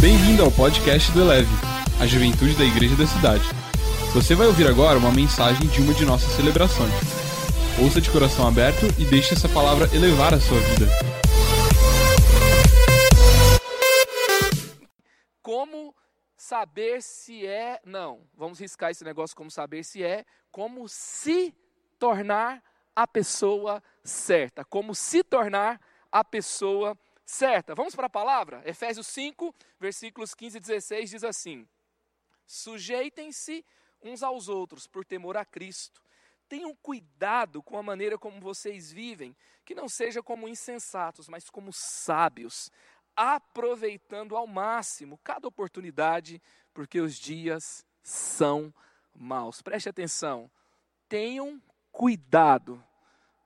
Bem-vindo ao podcast do Eleve, a juventude da igreja da cidade. Você vai ouvir agora uma mensagem de uma de nossas celebrações. Ouça de coração aberto e deixe essa palavra elevar a sua vida. Como saber se é. Não, vamos riscar esse negócio como saber se é. Como se tornar a pessoa certa. Como se tornar a pessoa certa. Vamos para a palavra? Efésios 5, versículos 15 e 16 diz assim: Sujeitem-se uns aos outros por temor a Cristo. Tenham cuidado com a maneira como vocês vivem, que não seja como insensatos, mas como sábios, aproveitando ao máximo cada oportunidade, porque os dias são maus. Preste atenção. Tenham cuidado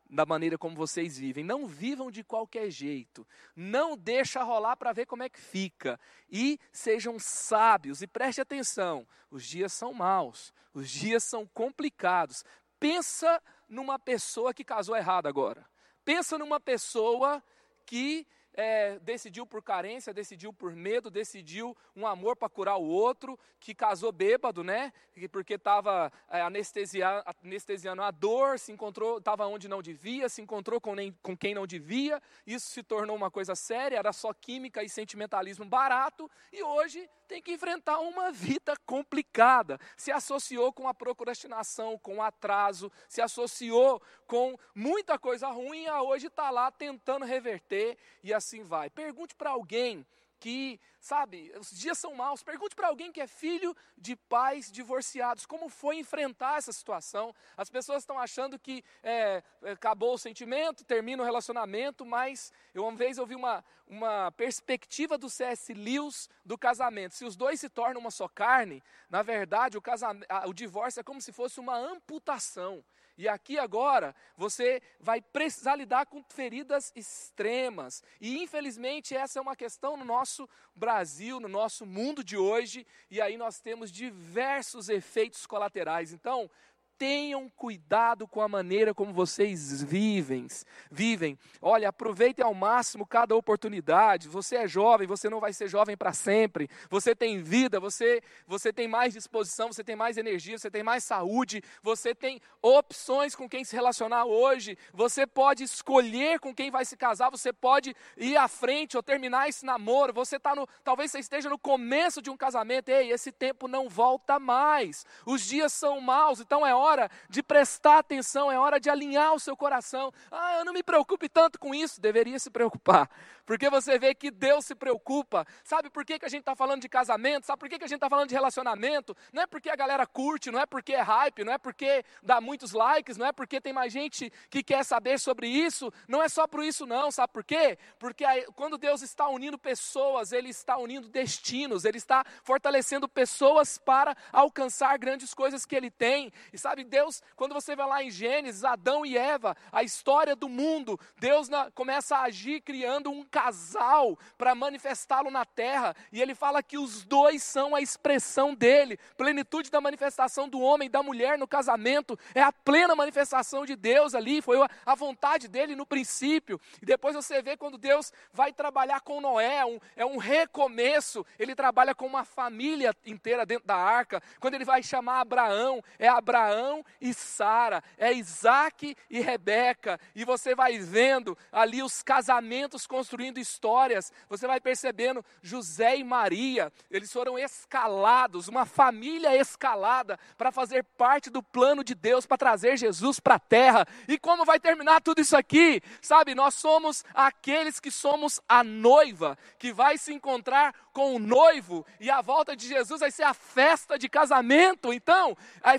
da maneira como vocês vivem. Não vivam de qualquer jeito. Não deixa rolar para ver como é que fica. E sejam sábios e preste atenção. Os dias são maus. Os dias são complicados. Pensa numa pessoa que casou errado agora. Pensa numa pessoa que é, decidiu por carência, decidiu por medo, decidiu um amor para curar o outro, que casou bêbado, né? Porque estava é, anestesia, anestesiando a dor, se encontrou, estava onde não devia, se encontrou com, nem, com quem não devia, isso se tornou uma coisa séria, era só química e sentimentalismo barato, e hoje tem que enfrentar uma vida complicada. Se associou com a procrastinação, com o atraso, se associou com muita coisa ruim, e hoje está lá tentando reverter, e assim vai. Pergunte para alguém que, sabe, os dias são maus. Pergunte para alguém que é filho de pais divorciados, como foi enfrentar essa situação. As pessoas estão achando que é, acabou o sentimento, termina o relacionamento, mas eu uma vez ouvi uma, uma perspectiva do C.S. Lewis do casamento. Se os dois se tornam uma só carne, na verdade o, casamento, o divórcio é como se fosse uma amputação. E aqui agora você vai precisar lidar com feridas extremas. E infelizmente essa é uma questão no nosso Brasil, no nosso mundo de hoje. E aí nós temos diversos efeitos colaterais. Então, tenham cuidado com a maneira como vocês vivem. Vivem. Olha, aproveitem ao máximo cada oportunidade. Você é jovem, você não vai ser jovem para sempre. Você tem vida, você você tem mais disposição, você tem mais energia, você tem mais saúde, você tem opções com quem se relacionar hoje. Você pode escolher com quem vai se casar, você pode ir à frente ou terminar esse namoro. Você tá no, talvez você esteja no começo de um casamento. Ei, esse tempo não volta mais. Os dias são maus, então é hora hora de prestar atenção, é hora de alinhar o seu coração. Ah, eu não me preocupe tanto com isso, deveria se preocupar, porque você vê que Deus se preocupa. Sabe por que, que a gente está falando de casamento? Sabe por que, que a gente está falando de relacionamento? Não é porque a galera curte, não é porque é hype, não é porque dá muitos likes, não é porque tem mais gente que quer saber sobre isso, não é só por isso, não, sabe por quê? Porque quando Deus está unindo pessoas, Ele está unindo destinos, Ele está fortalecendo pessoas para alcançar grandes coisas que Ele tem. E sabe, Deus, quando você vai lá em Gênesis, Adão e Eva, a história do mundo, Deus na, começa a agir criando um casal para manifestá-lo na terra, e ele fala que os dois são a expressão dele, plenitude da manifestação do homem e da mulher no casamento, é a plena manifestação de Deus ali, foi a vontade dele no princípio, e depois você vê quando Deus vai trabalhar com Noé, um, é um recomeço, ele trabalha com uma família inteira dentro da arca, quando ele vai chamar Abraão, é Abraão e Sara, é Isaac e Rebeca, e você vai vendo ali os casamentos construindo histórias, você vai percebendo José e Maria, eles foram escalados, uma família escalada para fazer parte do plano de Deus para trazer Jesus para a terra. E como vai terminar tudo isso aqui? Sabe, nós somos aqueles que somos a noiva que vai se encontrar com o noivo e a volta de Jesus vai ser a festa de casamento. Então,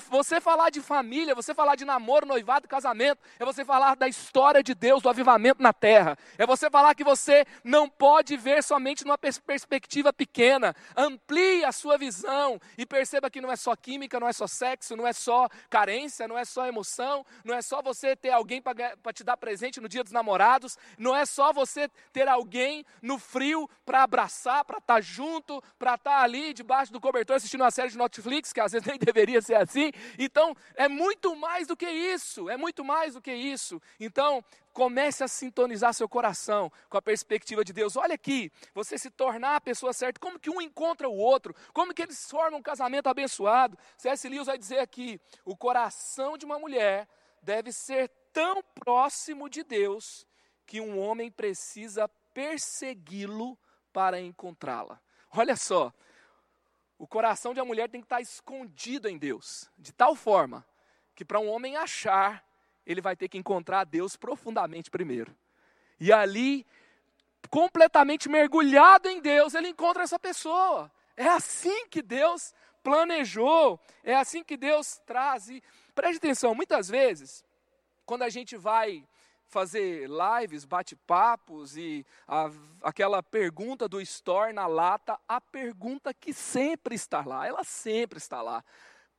você falar de família, você falar de namoro, noivado, casamento, é você falar da história de Deus, do avivamento na terra. É você falar que você não pode ver somente numa pers perspectiva pequena. Amplie a sua visão e perceba que não é só química, não é só sexo, não é só carência, não é só emoção, não é só você ter alguém para te dar presente no dia dos namorados, não é só você ter alguém no frio para abraçar, para estar tá junto, para estar tá ali debaixo do cobertor assistindo uma série de Netflix, que às vezes nem deveria ser assim. Então, é muito mais do que isso, é muito mais do que isso. Então, comece a sintonizar seu coração com a perspectiva de Deus. Olha aqui, você se tornar a pessoa certa, como que um encontra o outro, como que eles formam um casamento abençoado. C.S. Lewis vai dizer aqui: o coração de uma mulher deve ser tão próximo de Deus que um homem precisa persegui-lo para encontrá-la. Olha só, o coração de uma mulher tem que estar escondido em Deus, de tal forma que para um homem achar, ele vai ter que encontrar Deus profundamente primeiro. E ali, completamente mergulhado em Deus, ele encontra essa pessoa. É assim que Deus planejou, é assim que Deus traz. E preste atenção, muitas vezes, quando a gente vai fazer lives, bate-papos e a, aquela pergunta do store na lata, a pergunta que sempre está lá, ela sempre está lá.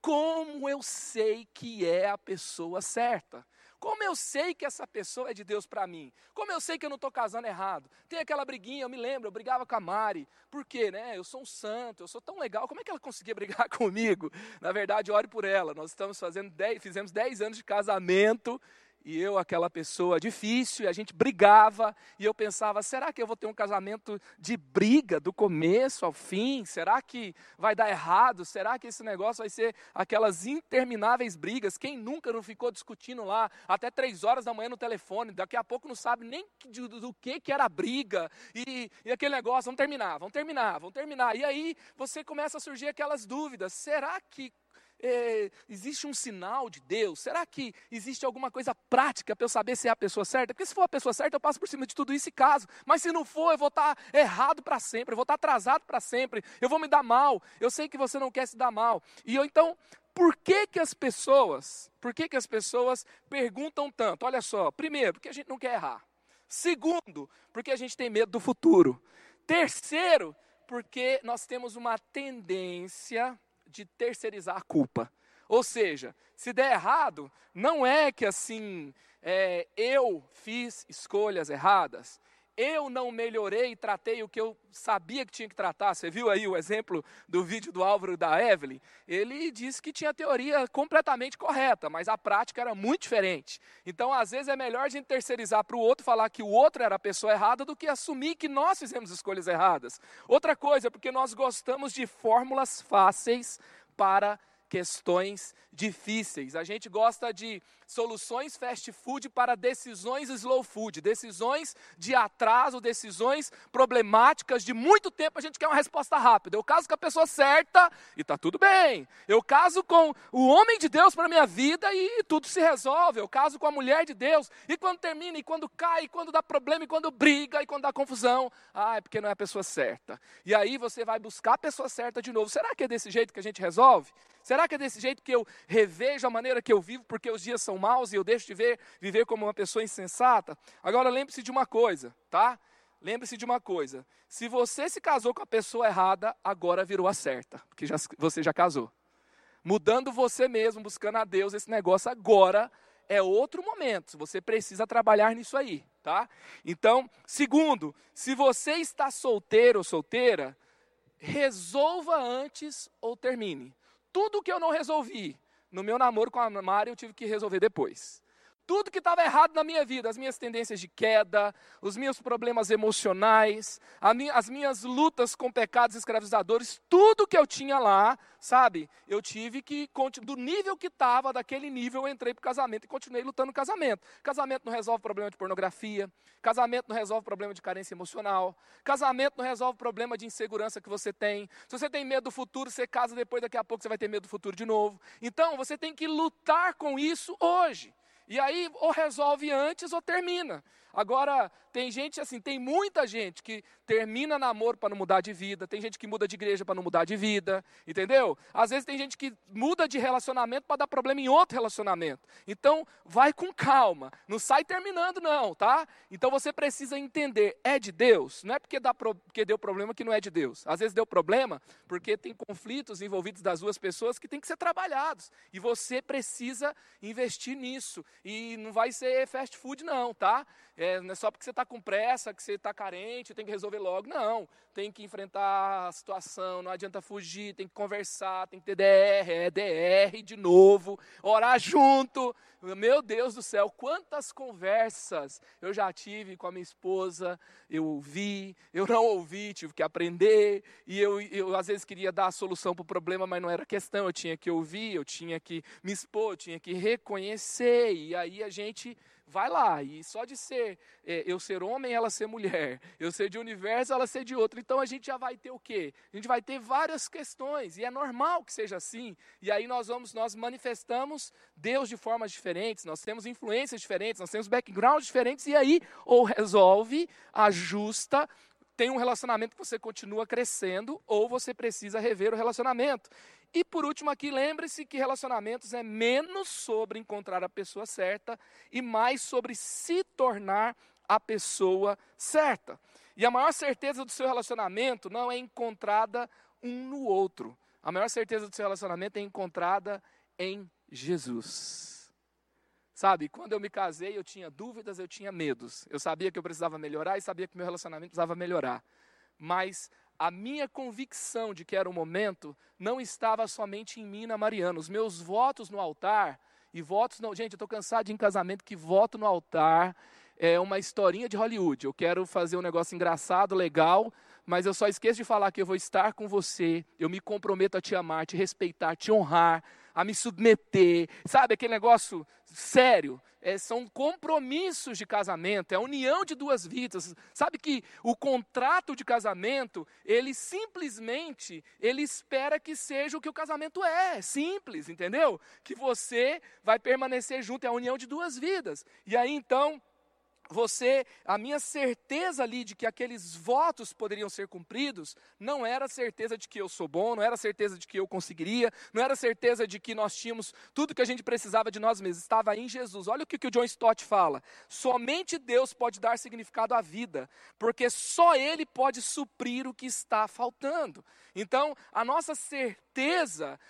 Como eu sei que é a pessoa certa? Como eu sei que essa pessoa é de Deus para mim? Como eu sei que eu não estou casando errado? Tem aquela briguinha, eu me lembro, eu brigava com a Mari. Por quê, né? Eu sou um santo, eu sou tão legal. Como é que ela conseguia brigar comigo? Na verdade, ore por ela. Nós estamos fazendo dez, fizemos 10 anos de casamento e eu, aquela pessoa difícil, e a gente brigava, e eu pensava: será que eu vou ter um casamento de briga do começo ao fim? Será que vai dar errado? Será que esse negócio vai ser aquelas intermináveis brigas? Quem nunca não ficou discutindo lá até três horas da manhã no telefone? Daqui a pouco não sabe nem do, do que, que era a briga, e, e aquele negócio: vamos terminar, vamos terminar, vamos terminar. E aí você começa a surgir aquelas dúvidas: será que é, existe um sinal de Deus? Será que existe alguma coisa prática para eu saber se é a pessoa certa? Porque se for a pessoa certa, eu passo por cima de tudo isso e caso. Mas se não for, eu vou estar errado para sempre, eu vou estar atrasado para sempre, eu vou me dar mal. Eu sei que você não quer se dar mal. E eu então, por que que as pessoas, por que que as pessoas perguntam tanto? Olha só, primeiro, porque a gente não quer errar. Segundo, porque a gente tem medo do futuro. Terceiro, porque nós temos uma tendência de terceirizar a culpa. Ou seja, se der errado, não é que assim, é, eu fiz escolhas erradas, eu não melhorei e tratei o que eu sabia que tinha que tratar. Você viu aí o exemplo do vídeo do Álvaro e da Evelyn? Ele disse que tinha teoria completamente correta, mas a prática era muito diferente. Então, às vezes, é melhor a gente terceirizar para o outro falar que o outro era a pessoa errada do que assumir que nós fizemos escolhas erradas. Outra coisa, porque nós gostamos de fórmulas fáceis para questões difíceis. A gente gosta de soluções fast food para decisões slow food, decisões de atraso, decisões problemáticas de muito tempo. A gente quer uma resposta rápida. Eu caso com a pessoa certa e está tudo bem. Eu caso com o homem de Deus para minha vida e tudo se resolve. Eu caso com a mulher de Deus e quando termina, e quando cai, e quando dá problema, e quando briga, e quando dá confusão, ah, é porque não é a pessoa certa. E aí você vai buscar a pessoa certa de novo. Será que é desse jeito que a gente resolve? Será que é desse jeito que eu revejo a maneira que eu vivo porque os dias são maus e eu deixo de ver, viver como uma pessoa insensata? Agora lembre-se de uma coisa, tá? Lembre-se de uma coisa: se você se casou com a pessoa errada, agora virou a certa, porque já, você já casou. Mudando você mesmo, buscando a Deus, esse negócio agora é outro momento. Você precisa trabalhar nisso aí, tá? Então, segundo, se você está solteiro ou solteira, resolva antes ou termine. Tudo que eu não resolvi no meu namoro com a Mari, eu tive que resolver depois tudo que estava errado na minha vida, as minhas tendências de queda, os meus problemas emocionais, as minhas lutas com pecados escravizadores, tudo que eu tinha lá, sabe? Eu tive que, do nível que estava, daquele nível, eu entrei para o casamento e continuei lutando no casamento. Casamento não resolve problema de pornografia, casamento não resolve problema de carência emocional, casamento não resolve problema de insegurança que você tem. Se você tem medo do futuro, você casa depois, daqui a pouco você vai ter medo do futuro de novo. Então, você tem que lutar com isso hoje. E aí, ou resolve antes ou termina. Agora, tem gente assim, tem muita gente que termina namoro para não mudar de vida, tem gente que muda de igreja para não mudar de vida, entendeu? Às vezes tem gente que muda de relacionamento para dar problema em outro relacionamento. Então, vai com calma, não sai terminando não, tá? Então você precisa entender, é de Deus, não é porque, dá pro, porque deu problema que não é de Deus. Às vezes deu problema porque tem conflitos envolvidos das duas pessoas que tem que ser trabalhados. E você precisa investir nisso. E não vai ser fast food não, tá? É, É, não é só porque você está com pressa, que você está carente, tem que resolver logo. Não, tem que enfrentar a situação, não adianta fugir, tem que conversar, tem que ter DR, é DR de novo, orar junto. Meu Deus do céu, quantas conversas eu já tive com a minha esposa, eu ouvi, eu não ouvi, tive que aprender, e eu, eu às vezes queria dar a solução para o problema, mas não era questão, eu tinha que ouvir, eu tinha que me expor, eu tinha que reconhecer, e aí a gente vai lá. E só de ser é, eu ser homem, ela ser mulher, eu ser de universo, ela ser de outro. Então a gente já vai ter o quê? A gente vai ter várias questões, e é normal que seja assim. E aí nós vamos, nós manifestamos Deus de formas diferentes, nós temos influências diferentes, nós temos backgrounds diferentes, e aí ou resolve, ajusta, tem um relacionamento que você continua crescendo, ou você precisa rever o relacionamento. E por último aqui, lembre-se que relacionamentos é menos sobre encontrar a pessoa certa e mais sobre se tornar a pessoa certa. E a maior certeza do seu relacionamento não é encontrada um no outro. A maior certeza do seu relacionamento é encontrada em Jesus. Sabe, quando eu me casei, eu tinha dúvidas, eu tinha medos. Eu sabia que eu precisava melhorar e sabia que meu relacionamento precisava melhorar. Mas a minha convicção de que era o momento não estava somente em mim na Mariana. Os meus votos no altar, e votos não. Gente, eu estou cansado de em casamento que voto no altar é uma historinha de Hollywood. Eu quero fazer um negócio engraçado, legal, mas eu só esqueço de falar que eu vou estar com você, eu me comprometo a te amar, te respeitar, te honrar, a me submeter. Sabe aquele negócio sério? É, são compromissos de casamento, é a união de duas vidas. Sabe que o contrato de casamento, ele simplesmente, ele espera que seja o que o casamento é, simples, entendeu? Que você vai permanecer junto, é a união de duas vidas. E aí então, você, a minha certeza ali de que aqueles votos poderiam ser cumpridos, não era certeza de que eu sou bom, não era certeza de que eu conseguiria, não era certeza de que nós tínhamos tudo que a gente precisava de nós mesmos, estava em Jesus. Olha o que, que o John Stott fala: somente Deus pode dar significado à vida, porque só Ele pode suprir o que está faltando. Então, a nossa certeza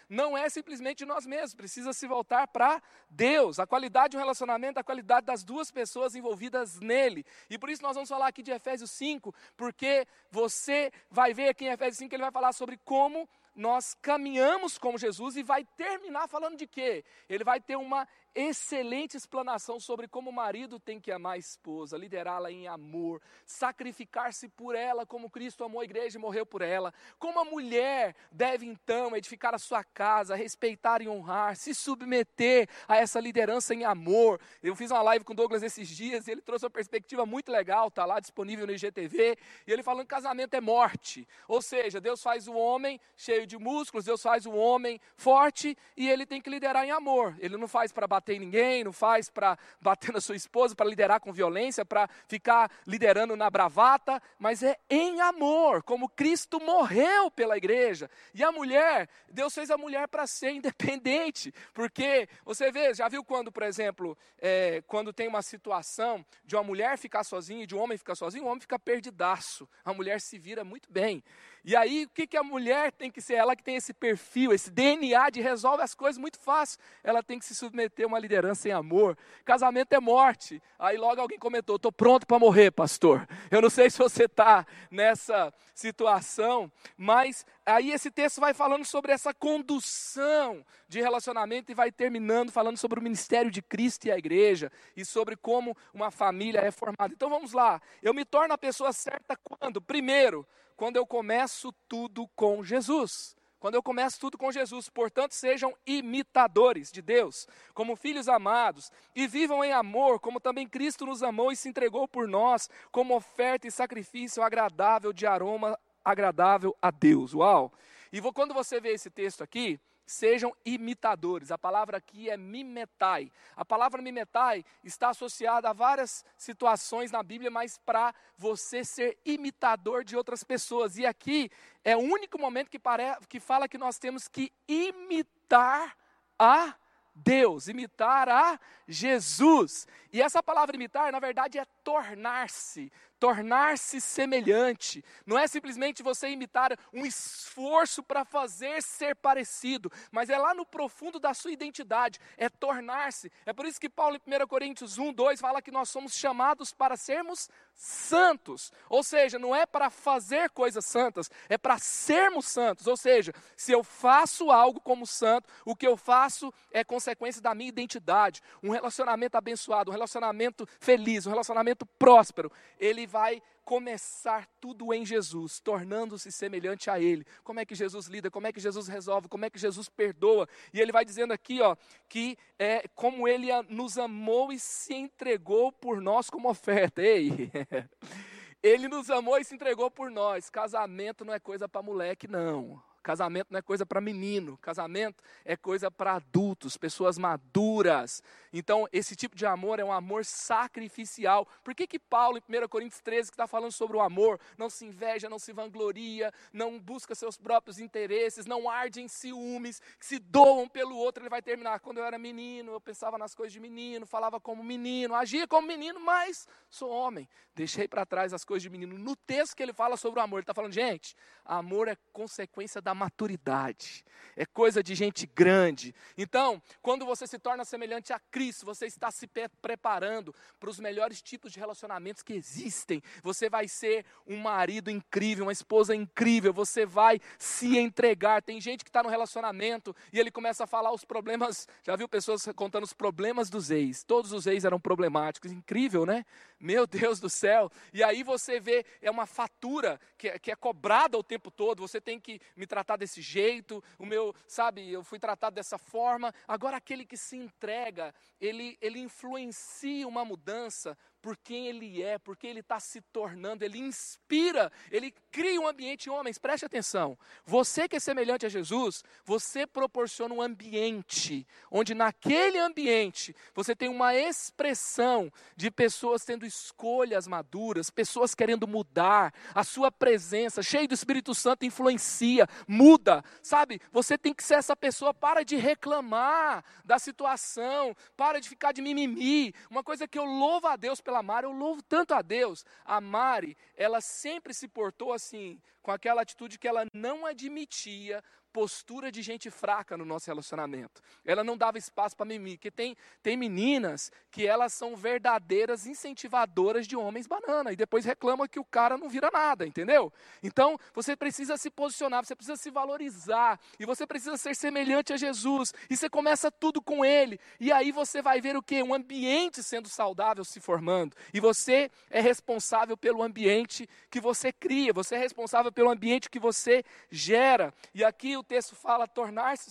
não é simplesmente nós mesmos, precisa se voltar para Deus. A qualidade de um relacionamento, a qualidade das duas pessoas envolvidas nele. E por isso nós vamos falar aqui de Efésios 5, porque você vai ver aqui em Efésios 5 ele vai falar sobre como nós caminhamos como Jesus e vai terminar falando de quê? Ele vai ter uma excelente explanação sobre como o marido tem que amar a esposa, liderá-la em amor, sacrificar-se por ela como Cristo amou a igreja e morreu por ela. Como a mulher deve então edificar a sua casa, respeitar e honrar, se submeter a essa liderança em amor. Eu fiz uma live com o Douglas esses dias e ele trouxe uma perspectiva muito legal, está lá disponível no IGTV, e ele falando que casamento é morte. Ou seja, Deus faz o homem cheio de músculos, Deus faz o homem forte e ele tem que liderar em amor. Ele não faz para bater bater em ninguém, não faz para bater na sua esposa, para liderar com violência, para ficar liderando na bravata, mas é em amor, como Cristo morreu pela igreja. E a mulher, Deus fez a mulher para ser independente, porque você vê, já viu quando, por exemplo, é, quando tem uma situação de uma mulher ficar sozinha e de um homem ficar sozinho, o homem fica perdidaço, a mulher se vira muito bem. E aí, o que, que a mulher tem que ser? Ela que tem esse perfil, esse DNA de resolve as coisas muito fácil. Ela tem que se submeter a uma liderança em amor. Casamento é morte. Aí logo alguém comentou: estou pronto para morrer, pastor. Eu não sei se você está nessa situação, mas aí esse texto vai falando sobre essa condução de relacionamento e vai terminando falando sobre o ministério de Cristo e a igreja e sobre como uma família é formada. Então vamos lá. Eu me torno a pessoa certa quando? Primeiro, quando eu começo tudo com Jesus. Quando eu começo tudo com Jesus, portanto, sejam imitadores de Deus, como filhos amados, e vivam em amor, como também Cristo nos amou e se entregou por nós, como oferta e sacrifício agradável de aroma agradável a Deus. Uau! E quando você vê esse texto aqui, sejam imitadores. A palavra aqui é mimetai. A palavra mimetai está associada a várias situações na Bíblia, mas para você ser imitador de outras pessoas. E aqui é o único momento que, pare... que fala que nós temos que imitar a Deus, imitar a Jesus. E essa palavra imitar, na verdade, é tornar-se tornar-se semelhante. Não é simplesmente você imitar um esforço para fazer ser parecido, mas é lá no profundo da sua identidade, é tornar-se. É por isso que Paulo em 1 Coríntios 1, 2 fala que nós somos chamados para sermos santos. Ou seja, não é para fazer coisas santas, é para sermos santos. Ou seja, se eu faço algo como santo, o que eu faço é consequência da minha identidade. Um relacionamento abençoado, um relacionamento feliz, um relacionamento próspero, ele vai começar tudo em Jesus, tornando-se semelhante a Ele. Como é que Jesus lida? Como é que Jesus resolve? Como é que Jesus perdoa? E ele vai dizendo aqui, ó, que é como Ele nos amou e se entregou por nós como oferta. Ei, Ele nos amou e se entregou por nós. Casamento não é coisa para moleque, não. Casamento não é coisa para menino, casamento é coisa para adultos, pessoas maduras. Então, esse tipo de amor é um amor sacrificial. Por que, que Paulo, em 1 Coríntios 13, que está falando sobre o amor, não se inveja, não se vangloria, não busca seus próprios interesses, não arde em ciúmes, que se doam pelo outro, ele vai terminar. Quando eu era menino, eu pensava nas coisas de menino, falava como menino, agia como menino, mas sou homem. Deixei para trás as coisas de menino. No texto que ele fala sobre o amor, ele está falando, gente, amor é consequência da maturidade, é coisa de gente grande. Então, quando você se torna semelhante a Cristo, você está se preparando para os melhores tipos de relacionamentos que existem. Você vai ser um marido incrível, uma esposa incrível, você vai se entregar. Tem gente que está no relacionamento e ele começa a falar os problemas. Já viu pessoas contando os problemas dos ex? Todos os ex eram problemáticos. Incrível, né? Meu Deus do céu. E aí você vê, é uma fatura que é, que é cobrada o tempo todo. Você tem que me tratar tratar desse jeito, o meu, sabe, eu fui tratado dessa forma. Agora aquele que se entrega, ele, ele influencia uma mudança por quem ele é, porque ele está se tornando, ele inspira, ele cria um ambiente, homens, preste atenção. Você que é semelhante a Jesus, você proporciona um ambiente, onde naquele ambiente você tem uma expressão de pessoas tendo escolhas maduras, pessoas querendo mudar, a sua presença, cheio do Espírito Santo, influencia, muda, sabe? Você tem que ser essa pessoa, para de reclamar da situação, para de ficar de mimimi. Uma coisa que eu louvo a Deus pela pela Mari, eu louvo tanto a Deus. A Mari, ela sempre se portou assim, com aquela atitude que ela não admitia postura de gente fraca no nosso relacionamento. Ela não dava espaço para mimimi, porque tem, tem meninas que elas são verdadeiras incentivadoras de homens banana e depois reclama que o cara não vira nada, entendeu? Então, você precisa se posicionar, você precisa se valorizar e você precisa ser semelhante a Jesus. E você começa tudo com ele. E aí você vai ver o que? Um ambiente sendo saudável se formando. E você é responsável pelo ambiente que você cria, você é responsável pelo ambiente que você gera. E aqui o texto fala tornar-se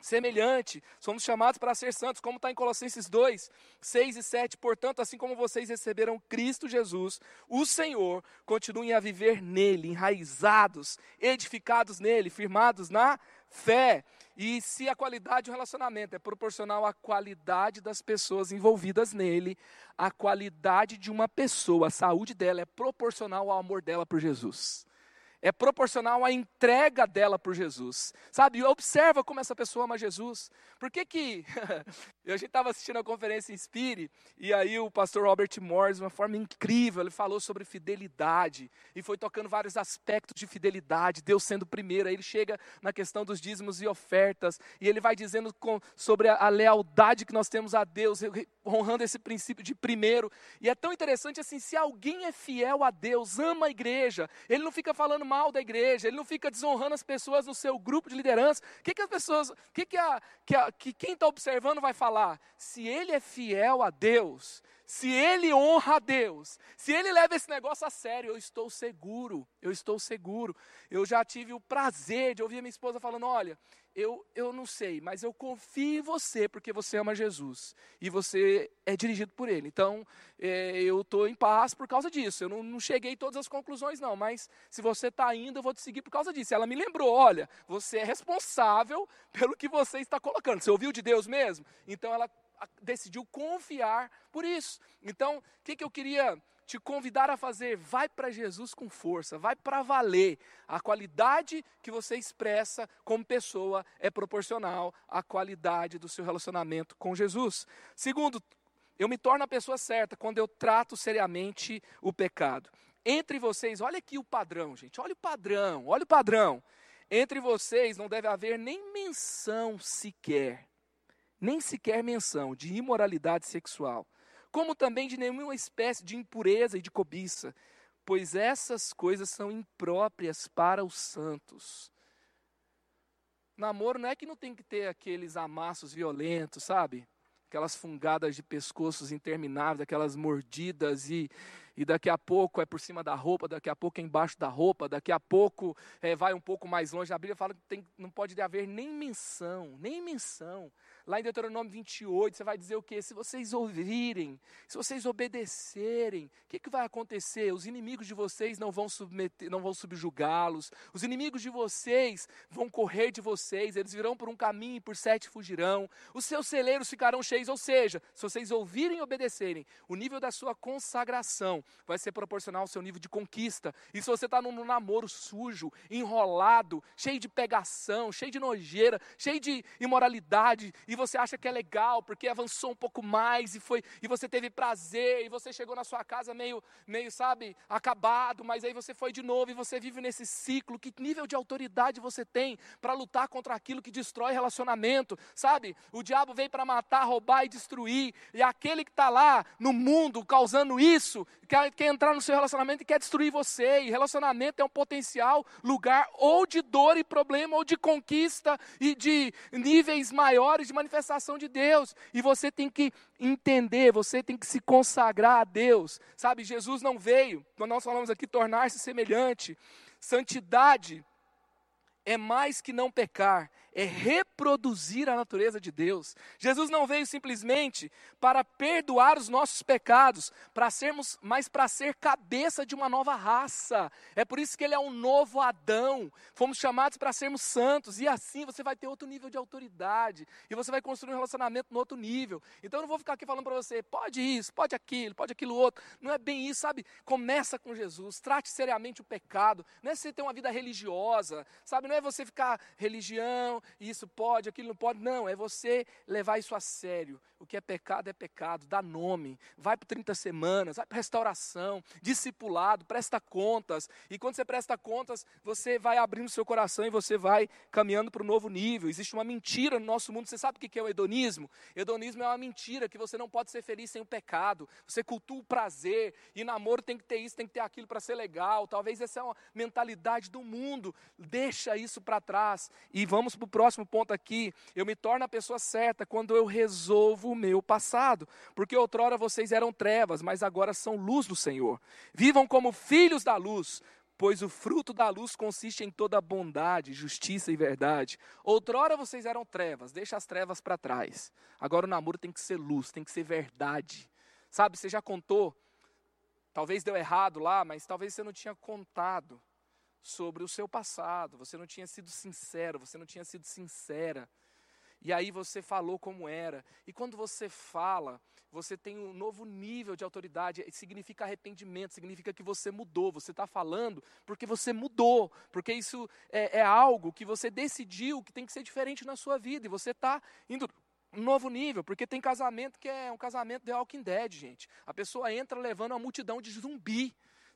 semelhante, somos chamados para ser santos, como está em Colossenses 2, 6 e 7. Portanto, assim como vocês receberam Cristo Jesus, o Senhor, continuem a viver nele, enraizados, edificados nele, firmados na fé. E se a qualidade do relacionamento é proporcional à qualidade das pessoas envolvidas nele, a qualidade de uma pessoa, a saúde dela é proporcional ao amor dela por Jesus é proporcional à entrega dela por Jesus. Sabe, observa como essa pessoa ama Jesus. Por que que... a gente estava assistindo a conferência Inspire, e aí o pastor Robert Morris, de uma forma incrível, ele falou sobre fidelidade, e foi tocando vários aspectos de fidelidade, Deus sendo primeiro, aí ele chega na questão dos dízimos e ofertas, e ele vai dizendo com, sobre a, a lealdade que nós temos a Deus, honrando esse princípio de primeiro, e é tão interessante assim, se alguém é fiel a Deus, ama a igreja, ele não fica falando mal da igreja, ele não fica desonrando as pessoas no seu grupo de liderança. O que, que as pessoas, o que, que, a, que, a, que quem está observando vai falar? Se ele é fiel a Deus, se ele honra a Deus, se ele leva esse negócio a sério, eu estou seguro, eu estou seguro. Eu já tive o prazer de ouvir minha esposa falando: olha, eu, eu não sei, mas eu confio em você porque você ama Jesus e você é dirigido por Ele. Então, é, eu estou em paz por causa disso. Eu não, não cheguei a todas as conclusões, não, mas se você está indo, eu vou te seguir por causa disso. Ela me lembrou: olha, você é responsável pelo que você está colocando. Você ouviu de Deus mesmo? Então, ela decidiu confiar por isso. Então, o que, que eu queria te convidar a fazer, vai para Jesus com força, vai para valer. A qualidade que você expressa como pessoa é proporcional à qualidade do seu relacionamento com Jesus. Segundo, eu me torno a pessoa certa quando eu trato seriamente o pecado. Entre vocês, olha aqui o padrão, gente, olha o padrão, olha o padrão. Entre vocês não deve haver nem menção sequer, nem sequer menção de imoralidade sexual, como também de nenhuma espécie de impureza e de cobiça, pois essas coisas são impróprias para os santos. Namoro não é que não tem que ter aqueles amassos violentos, sabe? Aquelas fungadas de pescoços intermináveis, aquelas mordidas e, e daqui a pouco é por cima da roupa, daqui a pouco é embaixo da roupa, daqui a pouco é, vai um pouco mais longe. A Bíblia fala que tem, não pode haver nem menção, nem menção Lá em Deuteronômio 28, você vai dizer o quê? Se vocês ouvirem, se vocês obedecerem, o que, que vai acontecer? Os inimigos de vocês não vão submeter, não vão subjugá-los. Os inimigos de vocês vão correr de vocês. Eles virão por um caminho e por sete fugirão. Os seus celeiros ficarão cheios. Ou seja, se vocês ouvirem e obedecerem, o nível da sua consagração vai ser proporcional ao seu nível de conquista. E se você está num namoro sujo, enrolado, cheio de pegação, cheio de nojeira, cheio de imoralidade, e você acha que é legal porque avançou um pouco mais e foi e você teve prazer e você chegou na sua casa meio meio sabe acabado, mas aí você foi de novo e você vive nesse ciclo. Que nível de autoridade você tem para lutar contra aquilo que destrói relacionamento, sabe? O diabo veio para matar, roubar e destruir e aquele que está lá no mundo causando isso quer, quer entrar no seu relacionamento e quer destruir você. E relacionamento é um potencial lugar ou de dor e problema ou de conquista e de níveis maiores de de Deus. E você tem que entender, você tem que se consagrar a Deus. Sabe, Jesus não veio, quando nós falamos aqui, tornar-se semelhante. Santidade é mais que não pecar, é reproduzir a natureza de Deus. Jesus não veio simplesmente para perdoar os nossos pecados, para sermos, mas para ser cabeça de uma nova raça. É por isso que ele é um novo Adão. Fomos chamados para sermos santos e assim você vai ter outro nível de autoridade e você vai construir um relacionamento no outro nível. Então eu não vou ficar aqui falando para você, pode isso, pode aquilo, pode aquilo outro. Não é bem isso, sabe? Começa com Jesus, trate seriamente o pecado. Não é você ter uma vida religiosa, sabe? Não é você ficar religião, isso pode, aquilo não pode. Não, é você levar isso a sério. O que é pecado é pecado, dá nome. Vai para 30 semanas, vai para restauração, discipulado, presta contas. E quando você presta contas, você vai abrindo seu coração e você vai caminhando para o novo nível. Existe uma mentira no nosso mundo. Você sabe o que é o hedonismo? Hedonismo é uma mentira que você não pode ser feliz sem o pecado. Você cultua o prazer. E namoro tem que ter isso, tem que ter aquilo para ser legal. Talvez essa é uma mentalidade do mundo. Deixa isso para trás e vamos para o próximo ponto aqui. Eu me torno a pessoa certa quando eu resolvo o meu passado, porque outrora vocês eram trevas, mas agora são luz do Senhor. Vivam como filhos da luz, pois o fruto da luz consiste em toda bondade, justiça e verdade. Outrora vocês eram trevas, deixa as trevas para trás. Agora o namoro tem que ser luz, tem que ser verdade. Sabe, você já contou? Talvez deu errado lá, mas talvez você não tinha contado sobre o seu passado, você não tinha sido sincero, você não tinha sido sincera. E aí você falou como era. E quando você fala, você tem um novo nível de autoridade. Significa arrependimento, significa que você mudou. Você está falando porque você mudou. Porque isso é, é, algo que você decidiu que tem que ser diferente na sua vida. E você está indo um novo nível. Porque tem casamento que é um casamento de Walking Dead, gente. A pessoa entra levando uma multidão de zumbi.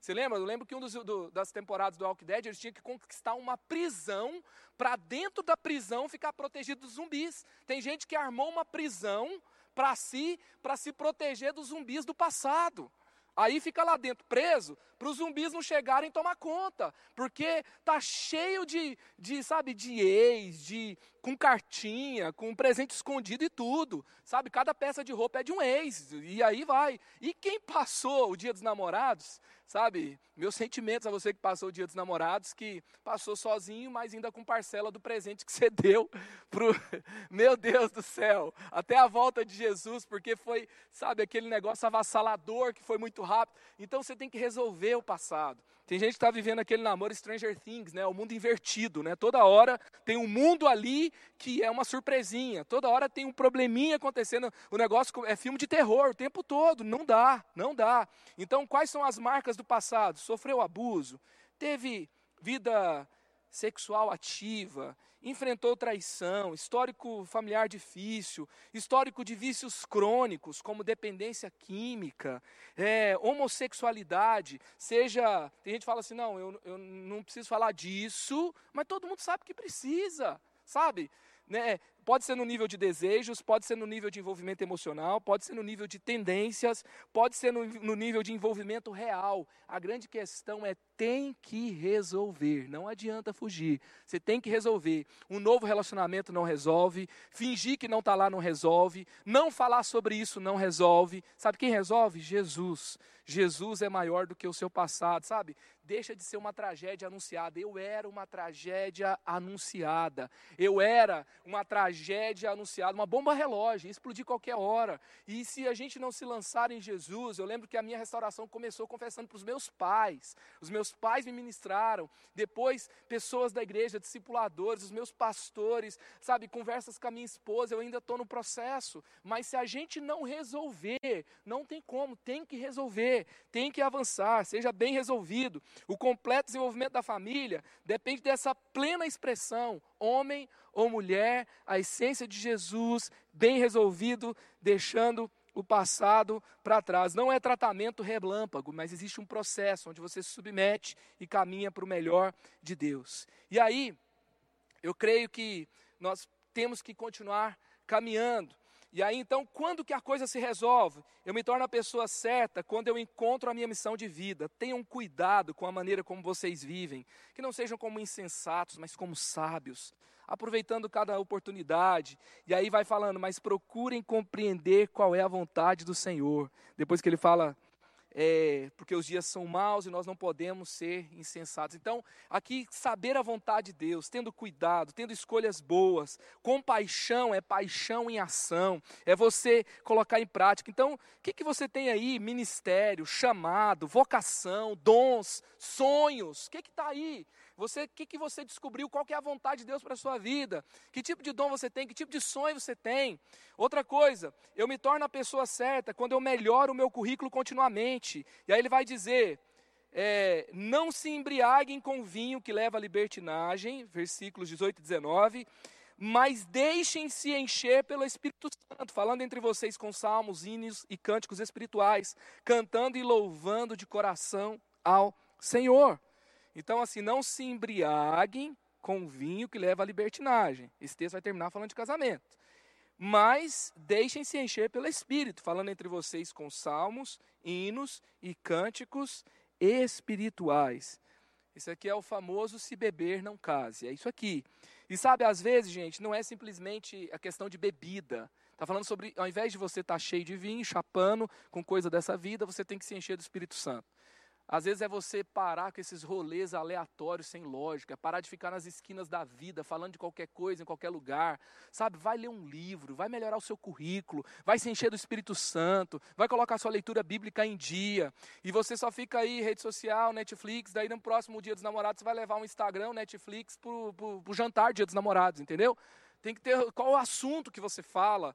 Você lembra? Eu lembro que um dos, do, das temporadas do Walking Dead, eles tinham que conquistar uma prisão para dentro da prisão ficar protegido dos zumbis. Tem gente que armou uma prisão para si, para se proteger dos zumbis do passado. Aí fica lá dentro preso para os zumbis não chegarem e tomar conta, porque tá cheio de, de, sabe, de ex, de com cartinha, com presente escondido e tudo, sabe? Cada peça de roupa é de um ex e aí vai. E quem passou o Dia dos Namorados, sabe? Meus sentimentos a você que passou o Dia dos Namorados, que passou sozinho, mas ainda com parcela do presente que você deu pro meu Deus do céu, até a volta de Jesus, porque foi, sabe, aquele negócio avassalador que foi muito rápido. Então você tem que resolver o passado. Tem gente que está vivendo aquele namoro Stranger Things, né? O mundo invertido, né? Toda hora tem um mundo ali que é uma surpresinha. Toda hora tem um probleminha acontecendo. O negócio é filme de terror o tempo todo. Não dá, não dá. Então, quais são as marcas do passado? Sofreu abuso, teve vida sexual ativa, enfrentou traição, histórico familiar difícil, histórico de vícios crônicos, como dependência química, é, homossexualidade, seja. Tem gente que fala assim: não, eu, eu não preciso falar disso, mas todo mundo sabe que precisa, sabe? Né? Pode ser no nível de desejos, pode ser no nível de envolvimento emocional, pode ser no nível de tendências, pode ser no, no nível de envolvimento real. A grande questão é tem que resolver, não adianta fugir. Você tem que resolver. Um novo relacionamento não resolve, fingir que não está lá não resolve, não falar sobre isso não resolve. Sabe quem resolve? Jesus. Jesus é maior do que o seu passado, sabe? Deixa de ser uma tragédia anunciada. Eu era uma tragédia anunciada. Eu era uma tragédia anunciada, uma bomba relógio, explodir qualquer hora. E se a gente não se lançar em Jesus, eu lembro que a minha restauração começou confessando para os meus pais. Os meus pais me ministraram. Depois, pessoas da igreja, discipuladores, os meus pastores, sabe, conversas com a minha esposa, eu ainda estou no processo. Mas se a gente não resolver, não tem como, tem que resolver tem que avançar, seja bem resolvido. O completo desenvolvimento da família depende dessa plena expressão, homem ou mulher, a essência de Jesus, bem resolvido, deixando o passado para trás. Não é tratamento relâmpago, mas existe um processo onde você se submete e caminha para o melhor de Deus. E aí, eu creio que nós temos que continuar caminhando. E aí então, quando que a coisa se resolve? Eu me torno a pessoa certa quando eu encontro a minha missão de vida. Tenham cuidado com a maneira como vocês vivem, que não sejam como insensatos, mas como sábios, aproveitando cada oportunidade. E aí vai falando, mas procurem compreender qual é a vontade do Senhor. Depois que ele fala é, porque os dias são maus e nós não podemos ser insensatos. Então, aqui, saber a vontade de Deus, tendo cuidado, tendo escolhas boas, compaixão é paixão em ação, é você colocar em prática. Então, o que, que você tem aí? Ministério, chamado, vocação, dons, sonhos, o que está aí? Você, o que, que você descobriu? Qual que é a vontade de Deus para a sua vida? Que tipo de dom você tem? Que tipo de sonho você tem? Outra coisa, eu me torno a pessoa certa quando eu melhoro o meu currículo continuamente. E aí ele vai dizer, é, não se embriaguem com vinho que leva à libertinagem, versículos 18 e 19, mas deixem-se encher pelo Espírito Santo, falando entre vocês com salmos, hinos e cânticos espirituais, cantando e louvando de coração ao Senhor. Então, assim, não se embriaguem com vinho que leva à libertinagem. Esse texto vai terminar falando de casamento. Mas deixem-se encher pelo Espírito, falando entre vocês com salmos, hinos e cânticos espirituais. Isso aqui é o famoso se beber não case. É isso aqui. E sabe, às vezes, gente, não é simplesmente a questão de bebida. Está falando sobre, ao invés de você estar tá cheio de vinho, chapando com coisa dessa vida, você tem que se encher do Espírito Santo. Às vezes é você parar com esses rolês aleatórios sem lógica, parar de ficar nas esquinas da vida, falando de qualquer coisa, em qualquer lugar. Sabe, vai ler um livro, vai melhorar o seu currículo, vai se encher do Espírito Santo, vai colocar a sua leitura bíblica em dia. E você só fica aí, rede social, Netflix, daí no próximo dia dos namorados você vai levar um Instagram, Netflix, pro, pro, pro jantar dia dos namorados, entendeu? Tem que ter qual o assunto que você fala,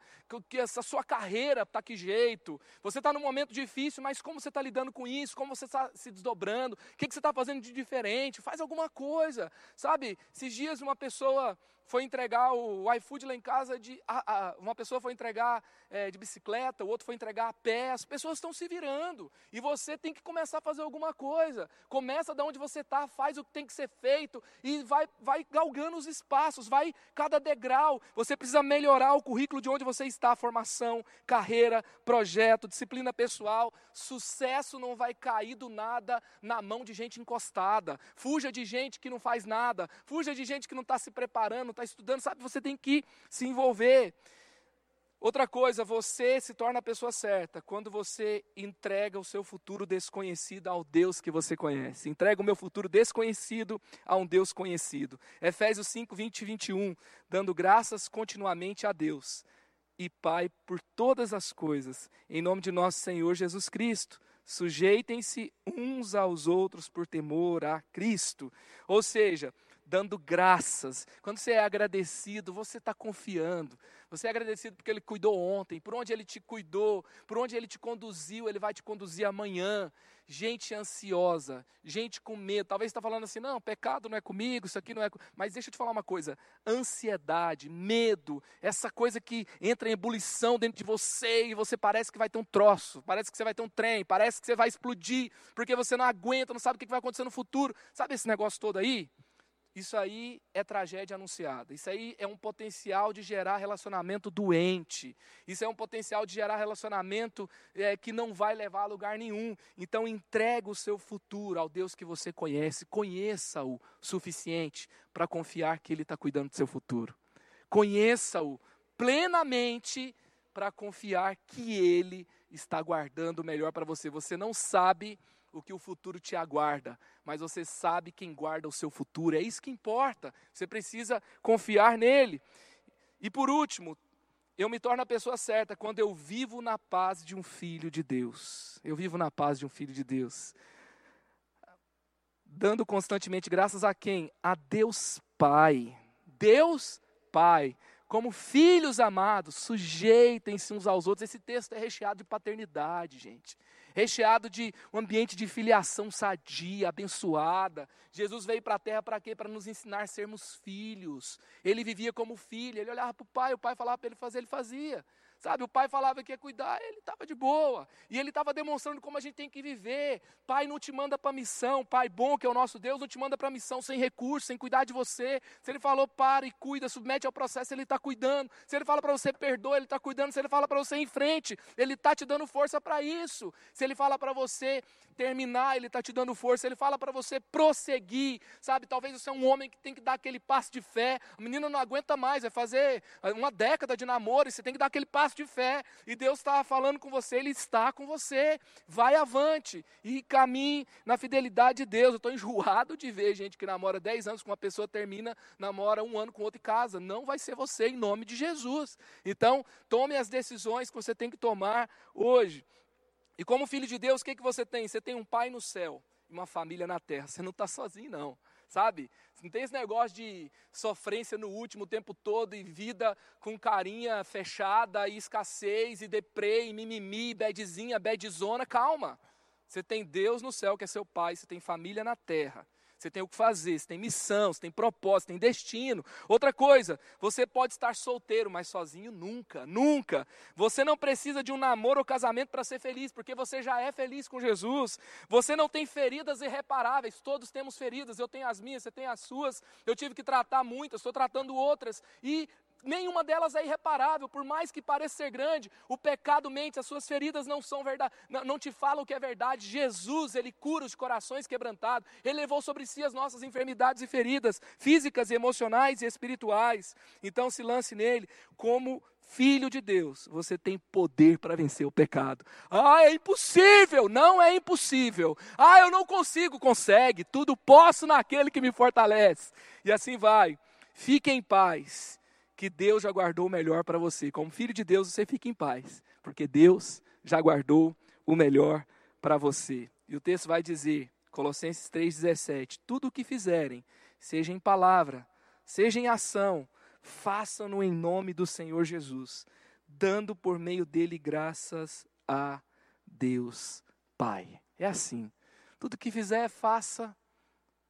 que essa sua carreira está que jeito. Você está num momento difícil, mas como você está lidando com isso? Como você está se desdobrando? O que, que você está fazendo de diferente? Faz alguma coisa, sabe? Esses dias uma pessoa foi entregar o iFood lá em casa, de, a, a, uma pessoa foi entregar é, de bicicleta, o outro foi entregar a pé, as pessoas estão se virando, e você tem que começar a fazer alguma coisa, começa de onde você está, faz o que tem que ser feito, e vai, vai galgando os espaços, vai cada degrau, você precisa melhorar o currículo de onde você está, formação, carreira, projeto, disciplina pessoal, sucesso não vai cair do nada na mão de gente encostada, fuja de gente que não faz nada, fuja de gente que não está se preparando, está estudando, sabe, você tem que se envolver. Outra coisa, você se torna a pessoa certa quando você entrega o seu futuro desconhecido ao Deus que você conhece. Entrega o meu futuro desconhecido a um Deus conhecido. Efésios 5, 20 e 21. Dando graças continuamente a Deus e Pai por todas as coisas, em nome de nosso Senhor Jesus Cristo. Sujeitem-se uns aos outros por temor a Cristo. Ou seja, dando graças. Quando você é agradecido, você está confiando. Você é agradecido porque Ele cuidou ontem, por onde Ele te cuidou, por onde Ele te conduziu, Ele vai te conduzir amanhã. Gente ansiosa, gente com medo. Talvez está falando assim, não, pecado não é comigo, isso aqui não é. Mas deixa eu te falar uma coisa: ansiedade, medo, essa coisa que entra em ebulição dentro de você e você parece que vai ter um troço, parece que você vai ter um trem, parece que você vai explodir, porque você não aguenta, não sabe o que vai acontecer no futuro. Sabe esse negócio todo aí? Isso aí é tragédia anunciada. Isso aí é um potencial de gerar relacionamento doente. Isso é um potencial de gerar relacionamento é, que não vai levar a lugar nenhum. Então, entrega o seu futuro ao Deus que você conhece. Conheça-o suficiente para confiar que Ele está cuidando do seu futuro. Conheça-o plenamente para confiar que Ele está guardando o melhor para você. Você não sabe o que o futuro te aguarda, mas você sabe quem guarda o seu futuro. É isso que importa. Você precisa confiar nele. E por último, eu me torno a pessoa certa quando eu vivo na paz de um filho de Deus. Eu vivo na paz de um filho de Deus. Dando constantemente graças a quem? A Deus Pai. Deus Pai. Como filhos amados, sujeitem-se uns aos outros. Esse texto é recheado de paternidade, gente recheado de um ambiente de filiação sadia, abençoada. Jesus veio para a terra para quê? Para nos ensinar a sermos filhos. Ele vivia como filho, ele olhava para o pai, o pai falava para ele fazer, ele fazia. Sabe, o pai falava que ia cuidar, ele estava de boa. E ele estava demonstrando como a gente tem que viver. Pai não te manda para missão, pai bom que é o nosso Deus, não te manda para missão sem recurso, sem cuidar de você. Se ele falou para e cuida, submete ao processo, ele está cuidando. Se ele fala para você perdoa, ele está cuidando. Se ele fala para você em frente, ele está te dando força para isso. Se ele fala para você terminar, ele está te dando força. Ele fala para você prosseguir, sabe? Talvez você é um homem que tem que dar aquele passo de fé. A menina não aguenta mais, vai fazer uma década de namoro e você tem que dar aquele passo passo de fé e Deus está falando com você, Ele está com você. Vai avante e caminhe na fidelidade de Deus. Eu estou enjoado de ver gente que namora 10 anos com uma pessoa, termina, namora um ano com outra e casa. Não vai ser você, em nome de Jesus. Então, tome as decisões que você tem que tomar hoje. E como filho de Deus, o que, que você tem? Você tem um pai no céu e uma família na terra. Você não está sozinho, não sabe? Não tem esse negócio de sofrência no último tempo todo e vida com carinha fechada e escassez e deprê e mimimi, badzinha, badzona. Calma. Você tem Deus no céu que é seu pai, você tem família na terra. Você tem o que fazer, você tem missão, você tem propósito, tem destino. Outra coisa, você pode estar solteiro, mas sozinho nunca, nunca. Você não precisa de um namoro ou casamento para ser feliz, porque você já é feliz com Jesus. Você não tem feridas irreparáveis, todos temos feridas. Eu tenho as minhas, você tem as suas. Eu tive que tratar muitas, estou tratando outras. E nenhuma delas é irreparável, por mais que pareça ser grande, o pecado mente, as suas feridas não são verdade, não, te falam o que é verdade. Jesus, ele cura os corações quebrantados, ele levou sobre si as nossas enfermidades e feridas físicas, emocionais e espirituais. Então se lance nele como filho de Deus, você tem poder para vencer o pecado. Ah, é impossível! Não é impossível. Ah, eu não consigo, consegue. Tudo posso naquele que me fortalece. E assim vai. Fique em paz que Deus já guardou o melhor para você. Como filho de Deus, você fica em paz, porque Deus já guardou o melhor para você. E o texto vai dizer, Colossenses 3,17: Tudo o que fizerem, seja em palavra, seja em ação, façam-no em nome do Senhor Jesus, dando por meio dele graças a Deus Pai. É assim. Tudo que fizer, faça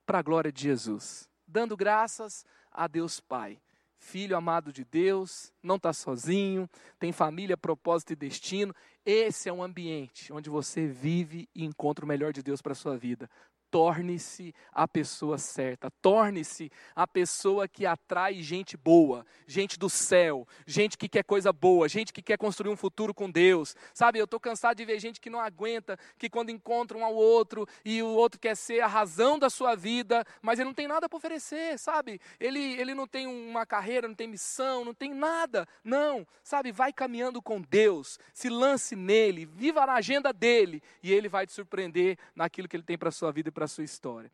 para a glória de Jesus, dando graças a Deus Pai filho amado de Deus, não está sozinho, tem família, propósito e destino. Esse é um ambiente onde você vive e encontra o melhor de Deus para a sua vida torne-se a pessoa certa, torne-se a pessoa que atrai gente boa, gente do céu, gente que quer coisa boa, gente que quer construir um futuro com Deus. Sabe, eu estou cansado de ver gente que não aguenta, que quando encontra um ao outro e o outro quer ser a razão da sua vida, mas ele não tem nada para oferecer, sabe? Ele, ele não tem uma carreira, não tem missão, não tem nada. Não, sabe? Vai caminhando com Deus, se lance nele, viva na agenda dele e ele vai te surpreender naquilo que ele tem para a sua vida e para para sua história.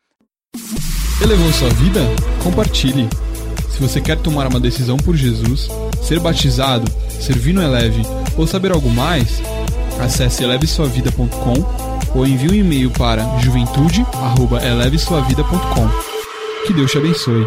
Elevou sua vida? Compartilhe. Se você quer tomar uma decisão por Jesus, ser batizado, servir no Eleve ou saber algo mais, acesse elevesuavida.com ou envie um e-mail para juventude@elevesuavida.com. Que Deus te abençoe.